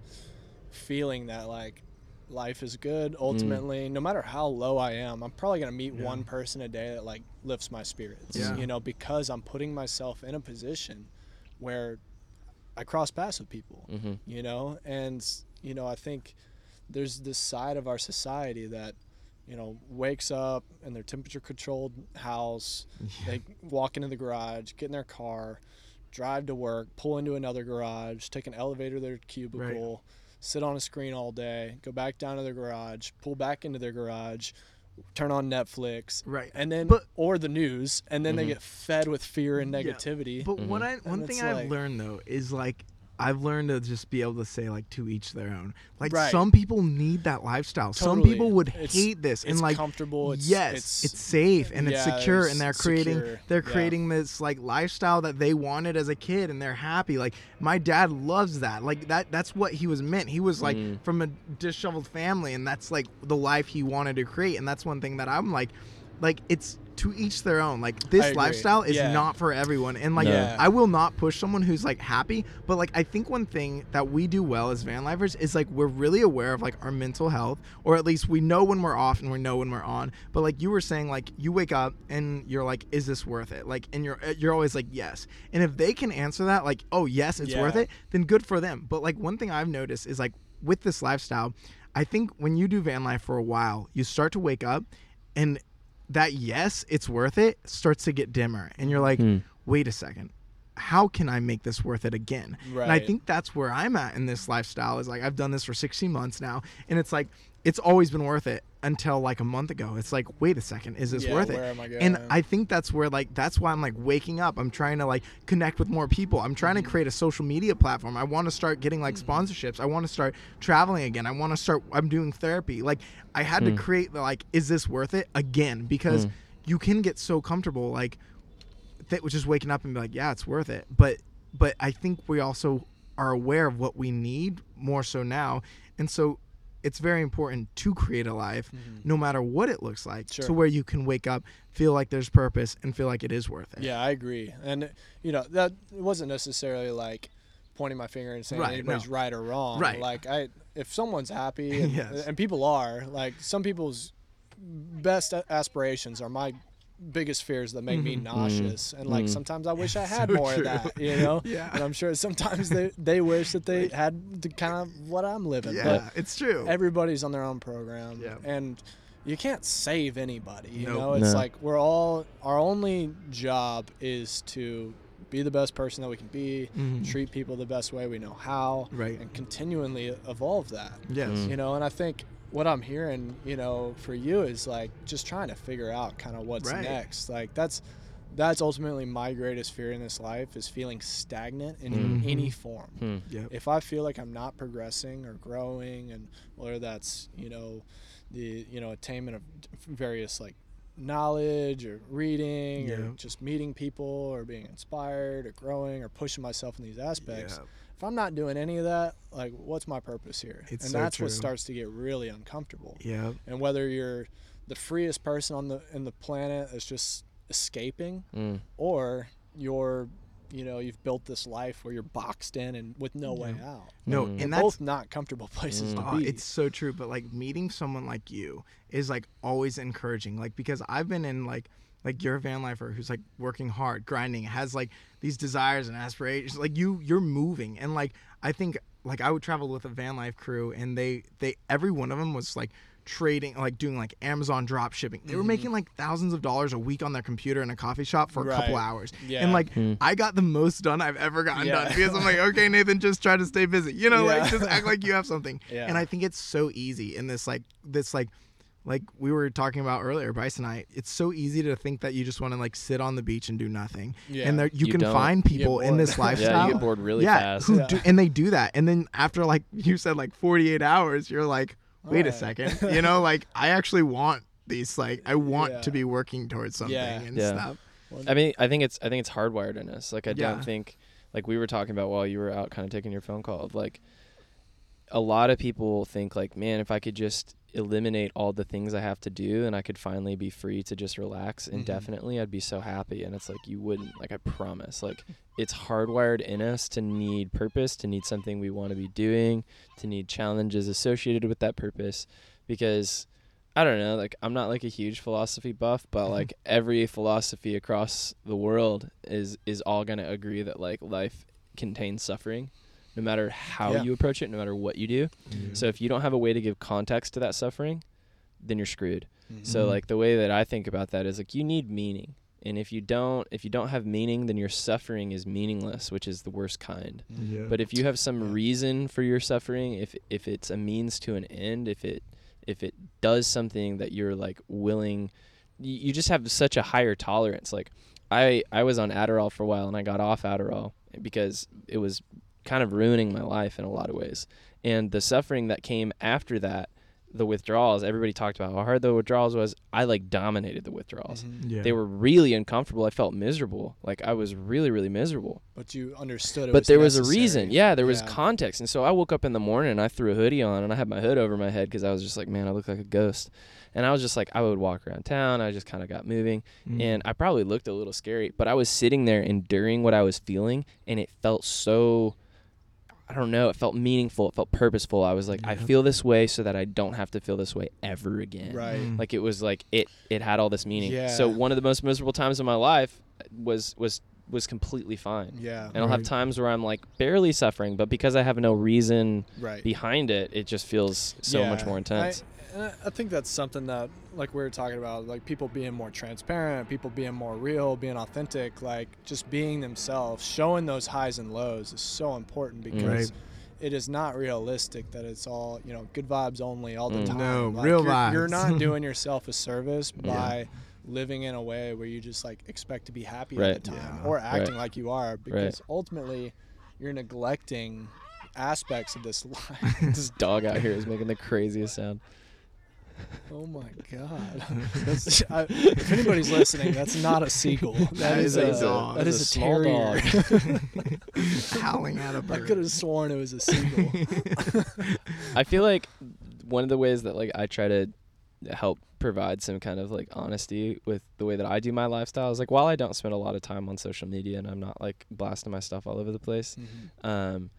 feeling that like life is good mm. ultimately no matter how low i am i'm probably going to meet Yeah. one person a day that like lifts my spirits Yeah. you know because i'm putting myself in a position where i cross paths with people hmm you know? And you know i think there's this side of our society that you know wakes up in their temperature controlled house they walk into the garage get in their car drive to work pull into another garage take an elevator to their cubicle sit on a screen all day go back down to their garage pull back into their garage turn on netflix Right. and then But- or the news and then they Mhm. get fed with fear and Yeah, negativity But what I one thing I've like- learned though is like I've learned to just be able to say like to each their own. Like Right. some people need that lifestyle. Some people would It's- hate this and like comfortable it's yes, it's, safe and it's secure it's and they're creating secure, they're yeah. creating this like lifestyle that they wanted as a kid and they're happy. Like my dad loves that. Like that that's what he was meant. He was like Mm. from a disheveled family and that's like the life he wanted to create and that's one thing that I'm like like it's to each their own. Like this lifestyle is Yeah. not for everyone. And like No. I will not push someone who's like happy, but like I think one thing that we do well as van lifers is like we're really aware of like our mental health, or at least we know when we're off and we know when we're on. But like you were saying, like you wake up and you're like, is this worth it? Like, and you're you're always like, yes. And if they can answer that, like, oh yes, it's worth it, then good for them. But like one thing I've noticed is like with this lifestyle, I think when you do van life for a while, you start to wake up and that yes, it's worth it starts to get dimmer. And you're like, Hmm. wait a second. How can I make this worth it again? And I think that's where I'm at in this lifestyle is like I've done this for 16 months now and it's like it's always been worth it until like a month ago. It's like, wait a second, is this Yeah, worth where it? am I And? I think that's where like that's why I'm like waking up. I'm trying to like connect with more people. I'm trying Mm-hmm. to create a social media platform. I want to start getting like mm-hmm. sponsorships. I want to start traveling again. I want to start I'm doing therapy. Like I had to mm. create the like is this worth it again because mm. you can get so comfortable like that was just waking up and be like, yeah, it's worth it. But but I think we also are aware of what we need more so now. And so it's very important to create a life no matter what it looks like to Mm-hmm. Where you can wake up, feel like there's purpose and feel like it is worth it. Yeah, I agree. And you know, that wasn't necessarily like pointing my finger and saying Right, anybody's no. right or wrong. Right. Like I if someone's happy and, Yes. and people are, like some people's best aspirations are my biggest fears that make me nauseous and like sometimes I wish I had Mm-hmm. So more true. of that, you know? Yeah. And I'm sure sometimes they they wish that they had the kind of what I'm living. Yeah, But it's true. everybody's on their own program Yeah. and you can't save anybody you Nope. know it's No. like we're all our only job is to be the best person that we can be Mhm. treat people the best way we know how Right. and continually evolve that yes. Mm. you know and i think what i'm hearing you know for you is like just trying to figure out kind of what's Right. next like that's that's ultimately my greatest fear in this life is feeling stagnant in Mhm. any form Hmm. Yep. if I feel like I'm not progressing or growing, and whether that's you know the you know attainment of various like knowledge or reading or just meeting people or being inspired or growing or pushing myself in these aspects. Yeah. If I'm not doing any of that, like what's my purpose here? It's and so that's what starts to get really uncomfortable. Yeah. And whether you're the freest person on the in the planet that's just escaping Mm. or you're you know you've built this life where you're boxed in and with no way out No, Mm. and that's both not comfortable places Mm. to Oh, be it's so true. But like meeting someone like you is like always encouraging. Like because I've been in like like you're a van lifer who's like working hard, grinding, has like these desires and aspirations. Like you you're moving. And like I think like I would travel with a van life crew and they they every one of them was like trading like doing like Amazon drop shipping. They were making like thousands of dollars a week on their computer in a coffee shop for a couple hours. Yeah. And like Hmm. I got the most done I've ever gotten Yeah. done because I'm like, okay, Nathan, just try to stay busy. You know, like just act like you have something. Yeah. And I think it's so easy in this like this like like we were talking about earlier, Bryce and I. It's so easy to think that you just want to like sit on the beach and do nothing. Yeah. And there you, You can don't. find people in this lifestyle. Yeah, you get bored really yeah, fast. Who Yeah. do, and they do that. And then after like you said like 48 hours, you're like, wait a second. you know, like I actually want these like I want Yeah. to be working towards something Yeah. and Yeah. stuff. I mean, I think it's I think it's hardwired in us. Like I Yeah. don't think like we were talking about while you were out kind of taking your phone call of like a lot of people think like, man, if I could just eliminate all the things I have to do and I could finally be free to just relax mm-hmm. indefinitely, I'd be so happy. And it's like you wouldn't. Like I promise. Like it's hardwired in us to need purpose, to need something we want to be doing, to need challenges associated with that purpose because I don't know, like I'm not like a huge philosophy buff, but mm-hmm. like every philosophy across the world is is all going to agree that like life contains suffering no matter how Yeah. you approach it, no matter what you do. So if you don't have a way to give context to that suffering, then you're screwed. So Mhm. like the way that I think about that is like you need meaning. And if you don't if you don't have meaning, then your suffering is meaningless, which is the worst kind. Yeah. But if you have some Yeah. reason for your suffering, if if it's a means to an end, if it if it does something that you're like willing, you, you just have such a higher tolerance. Like I I was on Adderall for a while and I got off Adderall because it was kind of ruining my life in a lot of ways. And the suffering that came after that, the withdrawals, everybody talked about how hard the withdrawals was. I like dominated the withdrawals. Mhm. yeah. They were really uncomfortable. I felt miserable. Like I was really, really miserable but you understood it but was there was a reason. Yeah, there was context. And so I woke up in the morning and I threw a hoodie on and I had my hood over my head because I was just like, man, I look like a ghost. And I was just like, I would walk around town. I just kind of got moving. Mm. And I probably looked a little scary, but I was sitting there enduring what I was feeling and it felt so. I don't know. It felt meaningful. It felt purposeful. I was like, I feel this way so that I don't have to feel this way ever again. right Mm. Like it was like it. It had all this meaning. Yeah. So one of the most miserable times of my life was was was completely fine. yeah And I'll have times where I'm like barely suffering, but because I have no reason right behind it, it just feels so much more intense. I, and I- I think that's something that, like we were talking about, like people being more transparent, people being more real, being authentic, like just being themselves, showing those highs and lows is so important because Right. it is not realistic that it's all you know good vibes only all the Mm. time. No, Like, real you're, You're not doing yourself a service Yeah. by living in a way where you just like expect to be happy Right. all the time Yeah. or acting like you are because Right. ultimately you're neglecting aspects of this life. this dog out here is making the craziest sound. Oh my god! I, if anybody's listening, that's not a seagull. That is a dog. That That's a a, small terrier. howling at a I bird. I could have sworn it was a seagull. I feel like one of the ways that like I try to help provide some kind of like honesty with the way that I do my lifestyle is like while I don't spend a lot of time on social media and I'm not like blasting my stuff all over the place, um,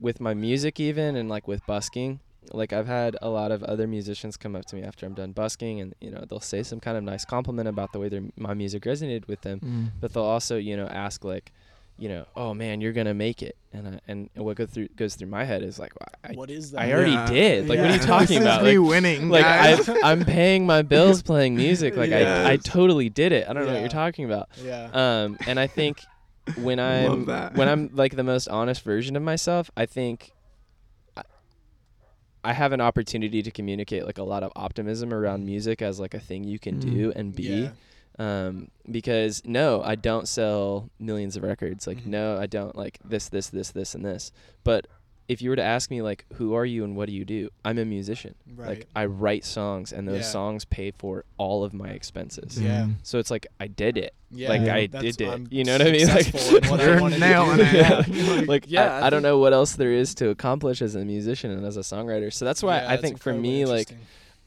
with my music even and like with busking like i've had a lot of other musicians come up to me after i'm done busking and you know they'll say some kind of nice compliment about the way their my music resonated with them Mm. but they'll also you know ask like you know oh man you're gonna make it and I, and what goes through goes through my head is like well, I, what is that? I already Yeah. did like what are you talking this about me like, winning. like. I, i'm paying my bills playing music like I, I totally did it i don't know what you're talking about Yeah. um, and I think when I'm when I'm like the most honest version of myself, I think I, I have an opportunity to communicate like a lot of optimism around music as like a thing you can Mm. do and be. Yeah. Um, because no, I don't sell millions of records. Like Mhm. no, I don't like this, this, this, this, and this. But if you were to ask me like who are you and what do you do i'm a musician Right. like i write songs and those Yeah. songs pay for all of my expenses Yeah. Mm. so it's like i did it Yeah, like i that's- did it I'm you know what i mean like what I You're wanted nailing do. it. yeah. like Yeah, I, I I don't know what else there is to accomplish as a musician and as a songwriter so that's why Yeah, i it's think for me like.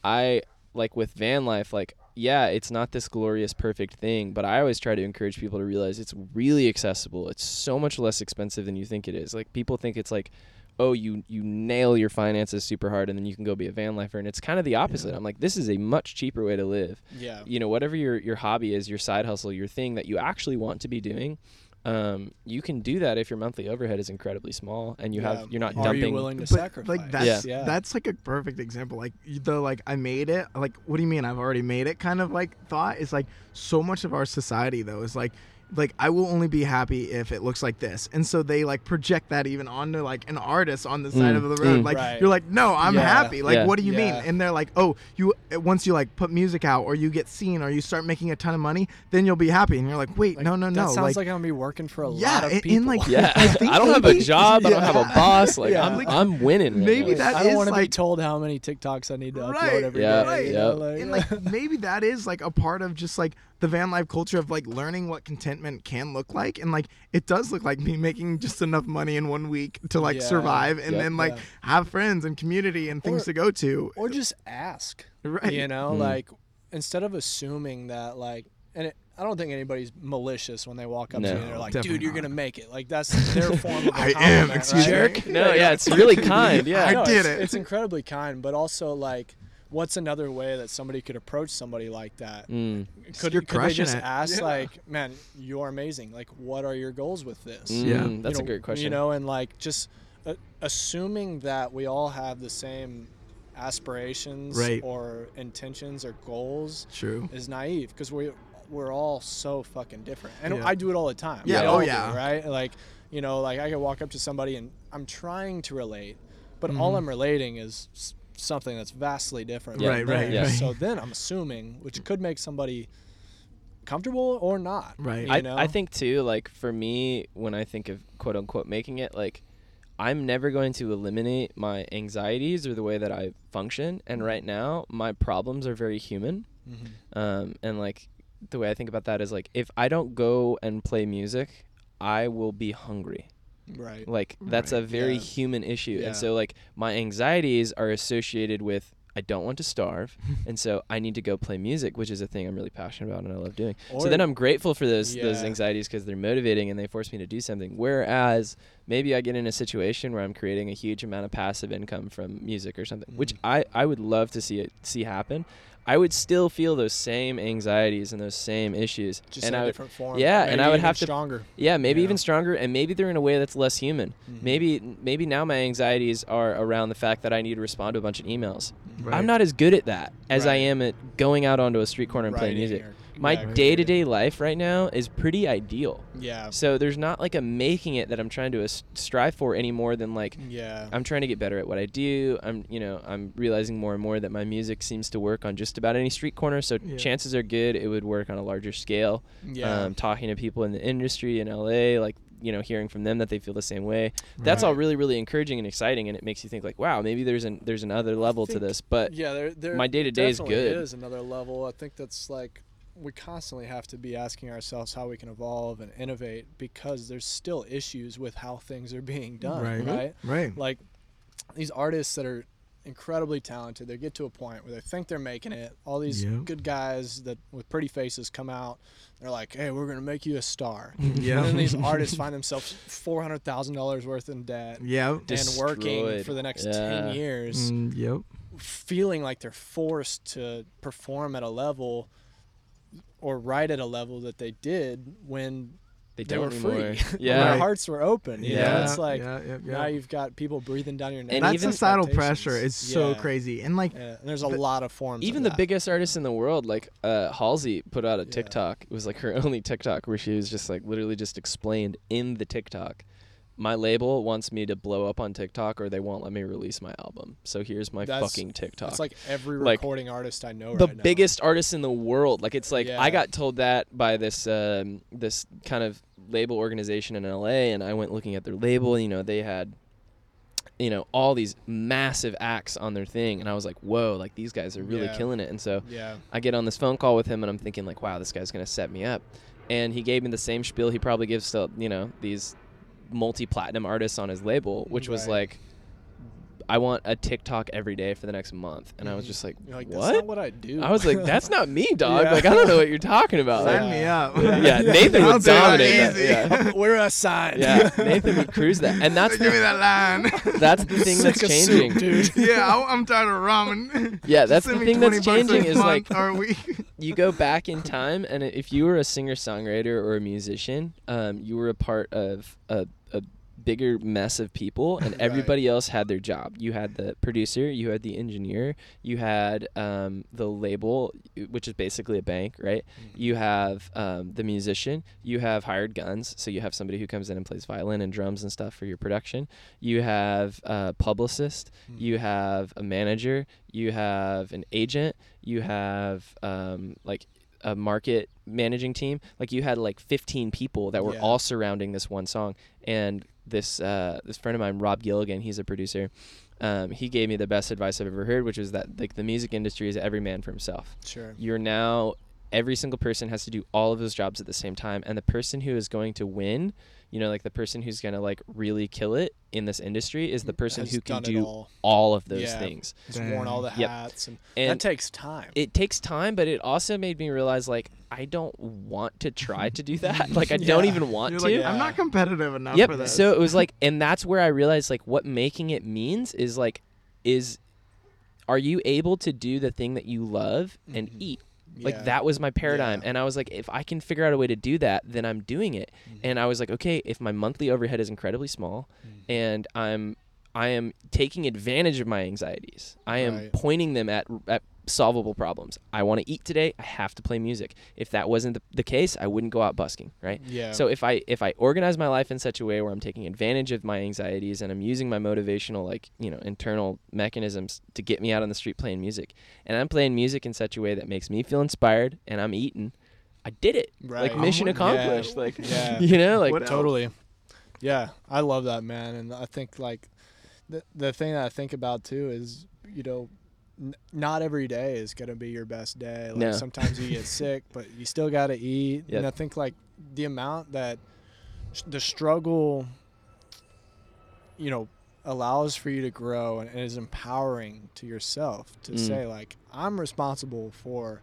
I like with van life, like yeah, it's not this glorious perfect thing, but I always try to encourage people to realize it's really accessible. It's so much less expensive than you think it is. Like people think it's like, oh, you you nail your finances super hard and then you can go be a van lifer, and it's kind of the opposite. I'm like, this is a much cheaper way to live. yeah, You know, whatever your your hobby is, your side hustle, your thing that you actually want to be doing. Um, you can do that if your monthly overhead is incredibly small and you Yeah. have you're not Are dumping you willing to But, sacrifice? like that's Yeah. Yeah. that's like a perfect example. Like the like I made it. Like what do you mean I've already made it? Kind of like thought is like so much of our society though is like like I will only be happy if it looks like this, and so they like project that even onto like an artist on the side Mm, of the road. mm. Like Right. you're like, no, I'm Yeah. happy. Like Yeah. what do you mean? And they're like, oh, you uh, once you like put music out or you get seen or you start making a ton of money, then you'll be happy. And you're like, wait, Like, no, no, That no. sounds like, like, I'm gonna be working for a Yeah, lot of and- people. and, like, Yeah, I think I don't have a maybe- job. I don't have a boss. Like Yeah. I'm, Like, I'm winning. right maybe now. that I don't want to be told how many TikToks I need to upload Right, every day. Yeah, right. you know, Yep. like- and like maybe that is like a part of just like the van life culture of like learning what contentment can look like and like it does look like me making just enough money in one week to like Yeah. survive and Yep. then like Yeah. have friends and community and things Or- to go to or just ask. right You know, Mm. like instead of assuming that like, and it, I don't think anybody's malicious when they walk up to you and they're like, "Dude, you're not. gonna make it." Like that's their form of a I am, compliment, excuse right? me. No, yeah, it's really kind. Yeah. I No, did it's, it. It's incredibly kind, but also like, what's another way that somebody could approach somebody like that? Mm. Could, You're could they just it. ask Yeah. like, "Man, you're amazing. Like, what are your goals with this?" Mm, Yeah. that's You a great question. You know, and like just uh, assuming that we all have the same aspirations Right. or intentions or goals true is naive because we we're all so fucking different. And Yeah. I do it all the time. Yeah, oh all do, yeah. right? Like, you know, like I could walk up to somebody and I'm trying to relate, but all Mhm. I'm relating is s- something that's vastly different. Yeah. Right, from right. Yeah. right. So then I'm assuming, which could make somebody comfortable or not. Right. You I, know? I think too, like for me, when I think of quote unquote making it, like I'm never going to eliminate my anxieties or the way that I function. And right now, my problems are very human. Mhm. Um, and like the way I think about that is like if I don't go and play music, I will be hungry. Right. Like that's a very Yeah. human issue. Yeah. And so like my anxieties are associated with I don't want to starve, and so I need to go play music, which is a thing I'm really passionate about and I love doing. so then I'm grateful for those those anxieties because they're motivating and they force me to do something. Whereas maybe I get in a situation where I'm creating a huge amount of passive income from music or something, which Mhm. I I would love to see it see happen. I would still feel those same anxieties and those same issues, Just and in I a would, different form. yeah, and I would even have to- stronger. yeah, maybe Yeah. even stronger, and maybe they're in a way that's less human. Mhm. Maybe maybe now my anxieties are around the fact that I need to respond to a bunch of emails. Right. I'm not as good at that as I am at going out onto a street corner and playing music. or- My yeah, day to day life right now is pretty ideal. Yeah. So there's not like a making it that I'm trying to strive for any more than like Yeah. I'm trying to get better at what I do. I'm you know I'm realizing more and more that my music seems to work on just about any street corner. So Yeah. chances are good it would work on a larger scale. yeah. Um, talking to people in the industry in LA, like you know hearing from them that they feel the same way. That's all really really encouraging and exciting, and it makes you think like wow maybe there's an there's another level to this. But yeah, there, there my day-to-day is good. Is another level. I think that's like we constantly have to be asking ourselves how we can evolve and innovate because there's still issues with how things are being done. Right. Right. right Like these artists that are incredibly talented, they get to a point where they think they're making it. All these Yep. good guys that with pretty faces come out. They're like, "Hey, we're gonna make you a star." yeah And then these artists find themselves four hundred thousand dollars worth in debt yeah and working for the next Yeah. ten years Mm, yep feeling like they're forced to perform at a level or write at a level that they did when they they don't were free. anymore. when Yeah. their hearts were open. You Yeah. know, it's like yeah, yeah, yeah. now you've got people breathing down your neck. And that even- societal pressure is Expectations. so crazy and like Yeah, and there's a the- lot of forms. Even of the that. biggest artists in the world, like uh, Halsey, put out a Yeah. TikTok. It was like her only TikTok where she was just like literally just explained in the TikTok. My label wants me to blow up on TikTok, or they won't let me release my album. So here's my That's- fucking TikTok. It's like every Like, recording artist I know the right now. biggest artist in the world. Like it's like I got told that by this um, this kind of label organization in LA, and I went looking at their label. You know, they had you know all these massive acts on their thing and i was like whoa like these guys are really Yeah. killing it and so Yeah. i get on this phone call with him and i'm thinking like wow this guy's going to set me up and he gave me the same spiel he probably gives to you know these multi-platinum artists on his label which was Right. like i want a tiktok every day for the next month and i was just like You're like, that's what not what I do. i was like that's not me dog Yeah. like i don't know what you're talking about Sign Like, me up. yeah nathan I'll would do that dominate that easy. yeah Where do I sign? yeah nathan would cruise that and that's Give me the, that line. that's the thing that's Sick of changing dude. yeah, I, I'm tired of ramen. Yeah, Just that's send the me thing that's 20 bucks a changing is, like- month or a week. you go back in time and if you were a singer songwriter or a musician um, you were a part of a, a bigger mess of people and Right. everybody else had their job. You had the producer you had the engineer you had um, the label which is basically a bank right? You have um, the musician you have hired guns so you have somebody who comes in and plays violin and drums and stuff for your production. You have a publicist you have a manager you have an agent you have um, like a market managing team like you had like 15 people that were Yeah. all surrounding this one song and this uh, this friend of mine rob gilligan he's a producer um, he gave me the best advice i've ever heard which was that like the music industry is every man for himself Sure. you're now every single person has to do all of those jobs at the same time and the person who is going to win you know like the person who's going to like really kill it in this industry is the person Has who can do all. all of those Yeah. things He's worn all the Yep. hats, and, And that takes time. it takes time but it also made me realize like i don't want to try to do that like i don't even want You're to like, Yeah. I'm not competitive enough yep for this. so it was like and that's where i realized like what making it means is like is are you able to do the thing that you love and Mhm. eat like Yeah. that was my paradigm Yeah. and i was like if i can figure out a way to do that then i'm doing it Mm-hmm. and i was like okay if my monthly overhead is incredibly small Mm-hmm. and i'm i am taking advantage of my anxieties i am Right. pointing them at at solvable problems i want to eat today i have to play music if that wasn't the, the case i wouldn't go out busking right Yeah. so if I if I organize my life in such a way where I'm taking advantage of my anxieties and I'm using my motivational like you know internal mechanisms to get me out on the street playing music, and I'm playing music in such a way that makes me feel inspired and I'm eating, I did it. Right. Like mission I'm yeah. accomplished. Like Yeah. you know like What else? totally. Yeah, I love that man, and I think like the the thing that I think about too is you know. N- not every day is gonna be your best day. Like No. sometimes you get sick, but you still gotta eat. Yep. And I think like the amount that the struggle, you know, allows for you to grow and, and is empowering to yourself to Mm. say like I'm responsible for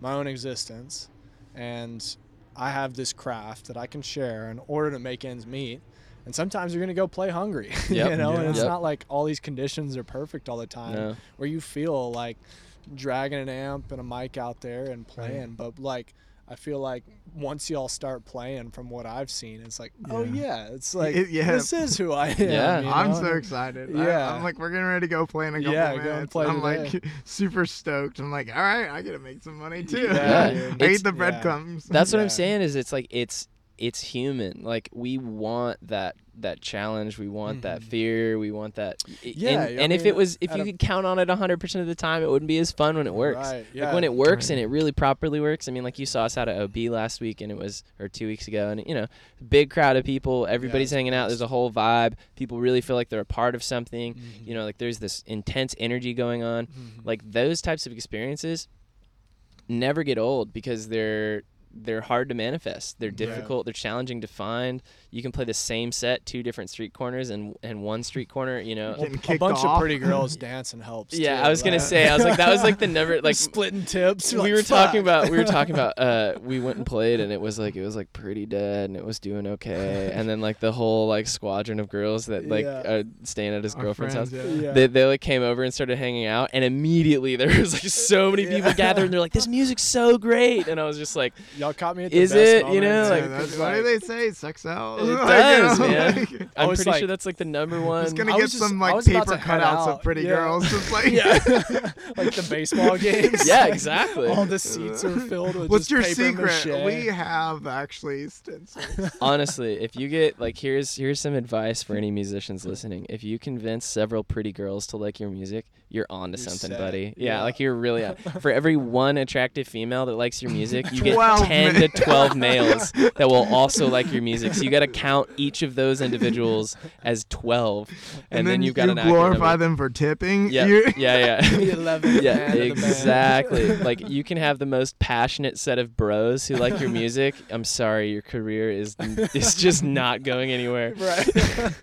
my own existence, and I have this craft that I can share in order to make ends meet. And sometimes you're gonna go play hungry, Yep. you know. And it's Yep. not like all these conditions are perfect all the time, No. where you feel like dragging an amp and a mic out there and playing. But like, I feel like once y'all start playing, from what I've seen, it's like, oh Yeah. yeah, it's like It- yeah. this is who I am. Yeah. you I'm so excited. I- Yeah. I'm like, we're getting ready to go play in a couple Yeah, minutes. go play I'm today. like super stoked. I'm like, all right, I gotta make some money too. Yeah, Yeah. I It's- ate the yeah. breadcrumbs. That's what I'm saying is it's like it's it's human. Like we want that that challenge, we want that Mhm. fear, we want that. Yeah, and, and if it was if you could count on it 100% of the time, it wouldn't be as fun when it works. Right. Yeah. Like when it works and it really properly works. I mean, like you saw us out at OB last week, and it was or two weeks ago, and you know, big crowd of people. Everybody's it's hanging out. There's a whole vibe. People really feel like they're a part of something. Mhm. You know, like there's this intense energy going on. Mhm. Like those types of experiences never get old because they're they're hard to manifest. They're Yeah. difficult. They're challenging to find. You can play the same set two different street corners and and one street corner. You know. A bunch off. of pretty girls dancing helps. Yeah, too, I was gonna say. I was like, that was like the number. Like splitting tips. We like, were talking about we were talking about uh we went and played and it was like it was like pretty dead and it was doing okay and then like the whole like squadron of girls that like Yeah. are staying at his Our girlfriend's friends, house yeah. Yeah. they, they like came over and started hanging out and immediately there was like so many people Yeah. gathered and they're like this music's so great and I was just like Y'all caught me at the Is best it? You know, too, like- Yeah, that's, 'cause, what do like, they say? Sex sells. It Like, does, you know, man. like- I I'm pretty like- sure that's like the number one He's gonna I get was just- some like about paper to head cutouts out. of pretty Yeah. girls, just like yeah, like the baseball games. Yeah, exactly. All the seats are filled with What's just your paper secret? mache. We have actually stencils. honestly if you get like here's here's some advice for any musicians listening if you convince several pretty girls to like your music you're on to something set. buddy yeah, Yeah. like you're really on. for every one attractive female that likes your music you get Twelve ten to twelve males that will also like your music. So you got to count each of those individuals as twelve, and, then, you've got you an accurate glorify number. them for tipping. Yeah, You're- yeah, yeah. Yeah, man of the band. exactly. like you can have the most passionate set of bros who like your music. I'm sorry, your career is is just not going anywhere. right.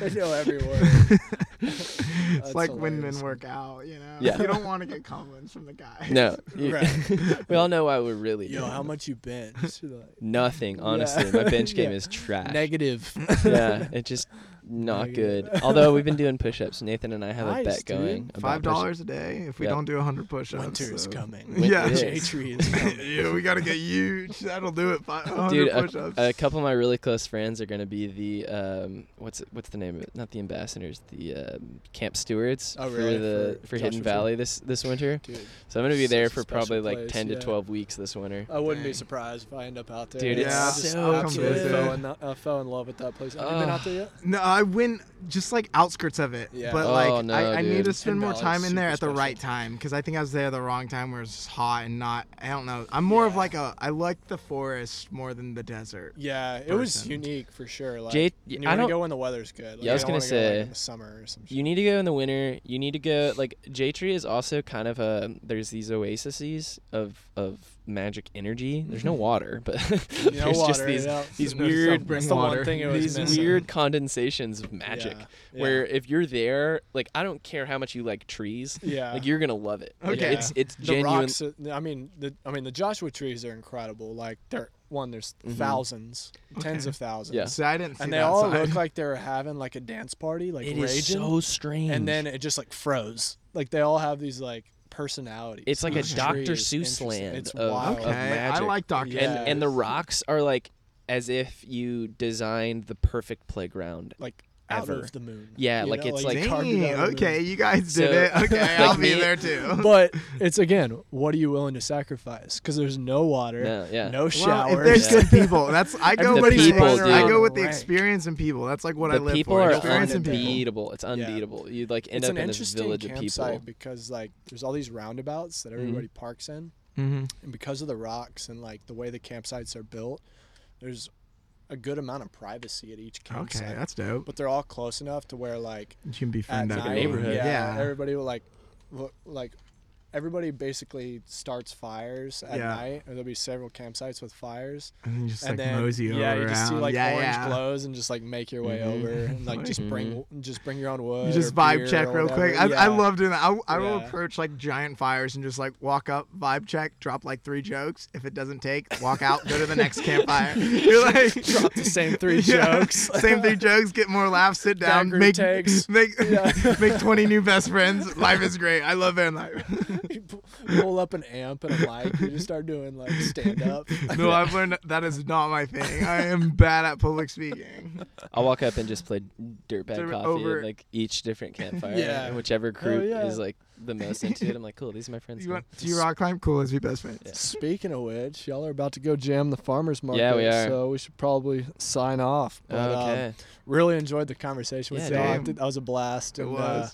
they know every word. it's That's like when men work out, you know. Yeah. You don't want to get compliments from the guy. No, you- Right. we all know why we're really Yo, doing how much you bench? Like, Nothing, honestly. Yeah. My bench game Yeah. is trash. Negative. yeah, it just not good. Although we've been doing push-ups, Nathan and I have a Nice, bet dude. going. about Five dollars a day if we Yeah. don't do hundred push-ups. Winter is so- coming. Yeah. It J is. tree is coming. yeah, we gotta get huge. That'll do it. Five hundred Dude, push-ups. a, a couple of my really close friends are gonna be the um, what's it, what's the name of it? Not the ambassadors, the um, camp stewards Oh, for the For for, Hidden Joshua Valley this this winter. Dude, So I'm gonna be Such there a for special probably like place, 10 yeah. to 12 weeks this winter. I wouldn't be Dang. surprised if I end up out there. Dude, it's I just so absolutely good. fell in, uh, fell in love with that place. Have you been Oh. out there yet? No, I went just like outskirts of it. Yeah. But Oh, like no, I, I need to spend more time in there at the special. right time because I think I was there the wrong time where it's just hot and not. I don't know. I'm more of like a. I like the forest more than the desert. Yeah, it was unique for sure. Like, Jay- you I to don't- go when the weather's good. Like, Yeah, I was you gonna wanna go, like, say, in the summer or some. You need to go in the winter. You need to go like J Tree is also kind of a there's these oases of of magic energy. There's no water, but No there's just these yeah. these No weird the water. thing it was these missing. weird condensations of magic Yeah, yeah. where if you're there, like I don't care how much you like trees, Yeah. like you're gonna love it. Like, Okay. it's it's the genuine. rocks. uh, I mean, the I mean the Joshua trees are incredible. Like they're one. There's Mhm. thousands, tens of thousands. Yeah. So I didn't see And they that all side. look like they were having like a dance party, like It raging. is so strange. and then it just like froze. Like they all have these like personalities. It's like a Each Dr. tree Seuss land It's of- wild. okay, of I like Doctor. Yeah. and and the rocks are like as if you designed the perfect playground. like out ever. of the moon. Yeah, you like, know, it's like- carved out of the moon. okay, you guys did So, it. Okay, like I'll be me- there too. But it's again, what are you willing to sacrifice? Because there's no water, No, yeah. no Well, showers. if there's Yeah. good people, that's I go. with Everybody's the, running I go with the experience and people. That's like what the I live people for. are experience and people. unbeatable. It's unbeatable. You like end it's up an in this village of campsite people. because like there's all these roundabouts that Mhm. everybody parks in, Mm-hmm. and because of the rocks and like the way the campsites are built, there's a good amount of privacy at each Okay, that's dope. but they're all close enough to where like You can be like a night, neighborhood. Yeah, Yeah. everybody will like, look, like everybody basically starts fires at Yeah. night, or there'll be several campsites with fires, And then you just and like then mosey yeah, you just see like yeah, orange yeah. glows and just like make your way Mhm. over and like just bring just bring your own wood. You just vibe check real quick. I, I love doing that. I, I will approach like giant fires and just like walk up, vibe check, drop like three jokes. If it doesn't take, walk out, go to the next campfire. You're like Drop the same three jokes. same three jokes. Get more laughs. Sit Down Make takes. make make 20 new best friends. Life is great. I love van life. You pull up an amp and a mic. You just start doing like stand up. no, I've learned that is not my thing. I am bad at public speaking. I'll walk up and just play dirtbag Dirty- coffee over- at like each different campfire. Yeah. and whichever group yeah. is like the most into it. I'm like, cool, these are my friends. You want, do you rock climb? Cool. Let's be best friends. Yeah. Speaking of which, y'all are about to go jam the farmers market. Yeah, we are. So we should probably sign off. But, um, okay. really enjoyed the conversation with Yeah, y'all. I that was a blast. It and, was. Uh,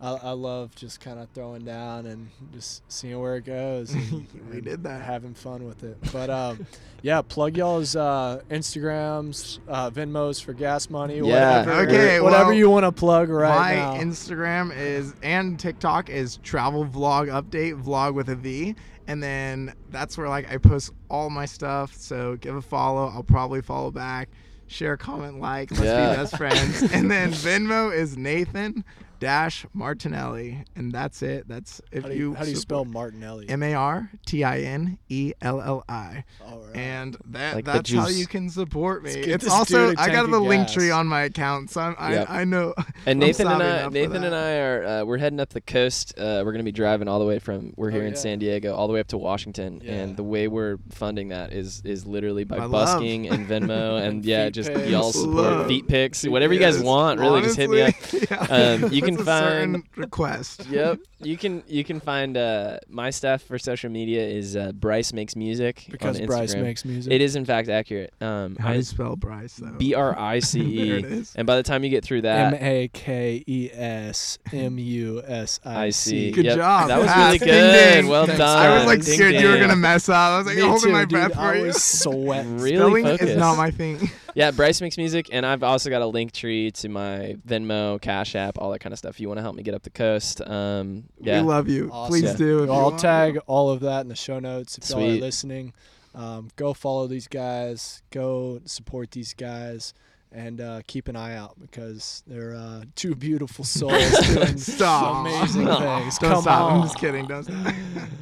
I, I love just kind of throwing down and just seeing where it goes. and- We and did that. Having fun with it. But um, yeah, plug y'all's uh, Instagrams, uh, Venmos for gas money. Yeah. Whatever, Okay, Whatever well, you want to plug right my now. Instagram is and TikTok is travel vlog update vlog with a V, and then that's where like I post all my stuff. So give a follow. I'll probably follow back. Share, comment, like. Let's Yeah. be best friends. and then Venmo is Nathan dash Martinelli, and that's it. That's if how do you, how do you spell Martinelli? M A R T I N E L L I. All right. And that Like that's how you can support me. It's also I got the Linktree on my account, so I'm, I Yep. I know. And Nathan and I, Nathan and. I are uh, we're heading up the coast. Uh, we're gonna be driving all the way from we're here Oh, in. San Diego all the way up to Washington. Yeah. And the way we're funding that is is literally by By love. busking and Venmo and yeah, feet feet just pics. y'all support Love. feet pics, Feet whatever you guys want. Really, just hit me up. yeah. Um, you can That's a find request. yep. You can you can find uh, my stuff for social media is uh, Bryce makes music because on Bryce makes music. It is in fact accurate. Um, How do I- you spell Bryce though? B R I C There it E. is. And by the time you get through that, M A K E S M U S I C. Good Yep, job. That was Pass. really good. ding. Well Thanks. done. I was like Ding, scared you were gonna mess up. I was like Me holding too, my dude. breath for I you. was sweating. Really Spelling focused. is not my thing. Yeah, Bryce makes music, and I've also got a Linktree to my Venmo, Cash App, all that kind of stuff. If you want to help me get up the coast, um, yeah, We love you. Awesome. Please Yeah. do. if I'll want. tag all of that in the show notes if y'all are listening. Um, go follow these guys. Go support these guys. And uh, keep an eye out because they're uh, two beautiful souls doing Stop. amazing things. Don't Come stop. on. I'm just kidding. Don't stop.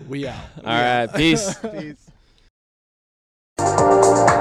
We out. all right, peace. Peace.